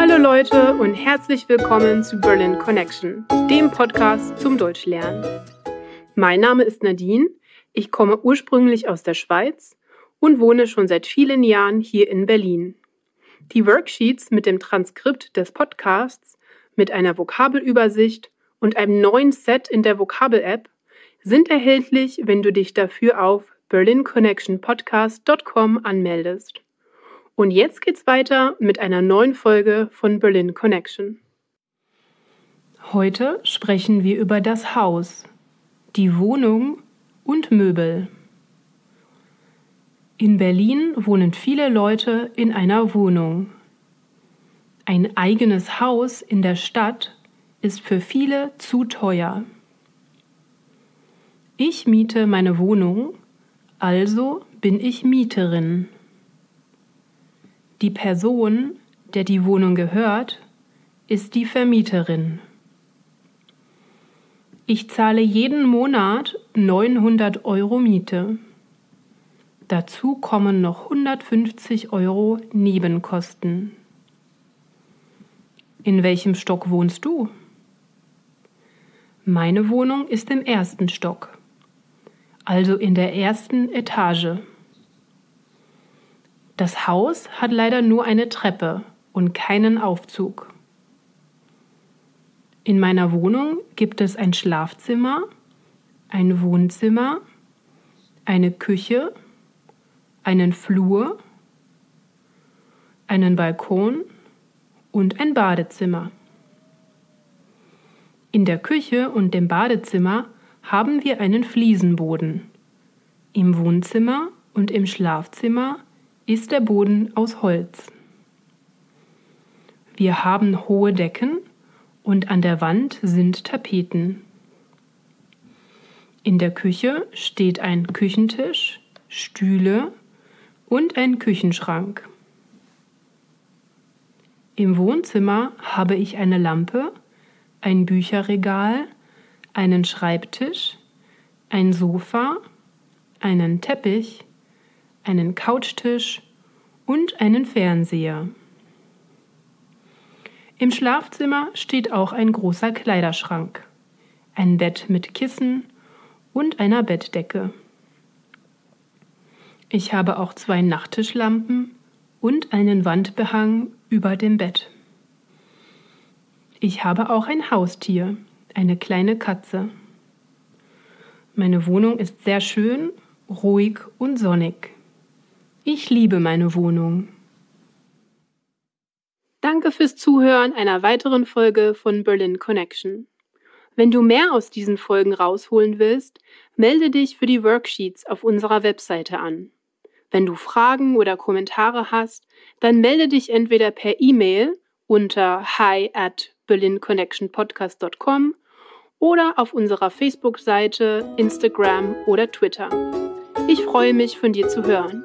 Hallo Leute und herzlich willkommen zu Berlin Connection, dem Podcast zum Deutschlernen. Mein Name ist Nadine, ich komme ursprünglich aus der Schweiz und wohne schon seit vielen Jahren hier in Berlin. Die Worksheets mit dem Transkript des Podcasts, mit einer Vokabelübersicht und einem neuen Set in der Vokabel-App sind erhältlich, wenn du dich dafür auf berlinconnectionpodcast.com anmeldest. Und jetzt geht's weiter mit einer neuen Folge von Berlin Connection. Heute sprechen wir über das Haus, die Wohnung und Möbel. In Berlin wohnen viele Leute in einer Wohnung. Ein eigenes Haus in der Stadt ist für viele zu teuer. Ich miete meine Wohnung, also bin ich Mieterin. Die Person, der die Wohnung gehört, ist die Vermieterin. Ich zahle jeden Monat 900 Euro Miete. Dazu kommen noch 150 Euro Nebenkosten. In welchem Stock wohnst du? Meine Wohnung ist im ersten Stock, also in der ersten Etage. Das Haus hat leider nur eine Treppe und keinen Aufzug. In meiner Wohnung gibt es ein Schlafzimmer, ein Wohnzimmer, eine Küche, einen Flur, einen Balkon und ein Badezimmer. In der Küche und dem Badezimmer haben wir einen Fliesenboden. Im Wohnzimmer und im Schlafzimmer ist der Boden aus Holz. Wir haben hohe Decken und an der Wand sind Tapeten. In der Küche steht ein Küchentisch, Stühle und ein Küchenschrank. Im Wohnzimmer habe ich eine Lampe, ein Bücherregal, einen Schreibtisch, ein Sofa, einen Teppich, einen Couchtisch und einen Fernseher. Im Schlafzimmer steht auch ein großer Kleiderschrank, ein Bett mit Kissen und einer Bettdecke. Ich habe auch zwei Nachttischlampen und einen Wandbehang über dem Bett. Ich habe auch ein Haustier, eine kleine Katze. Meine Wohnung ist sehr schön, ruhig und sonnig. Ich liebe meine Wohnung. Danke fürs Zuhören einer weiteren Folge von Berlin Connection. Wenn du mehr aus diesen Folgen rausholen willst, melde dich für die Worksheets auf unserer Webseite an. Wenn du Fragen oder Kommentare hast, dann melde dich entweder per E-Mail unter hi at berlinconnectionpodcast.com oder auf unserer Facebook-Seite, Instagram oder Twitter. Ich freue mich, von dir zu hören.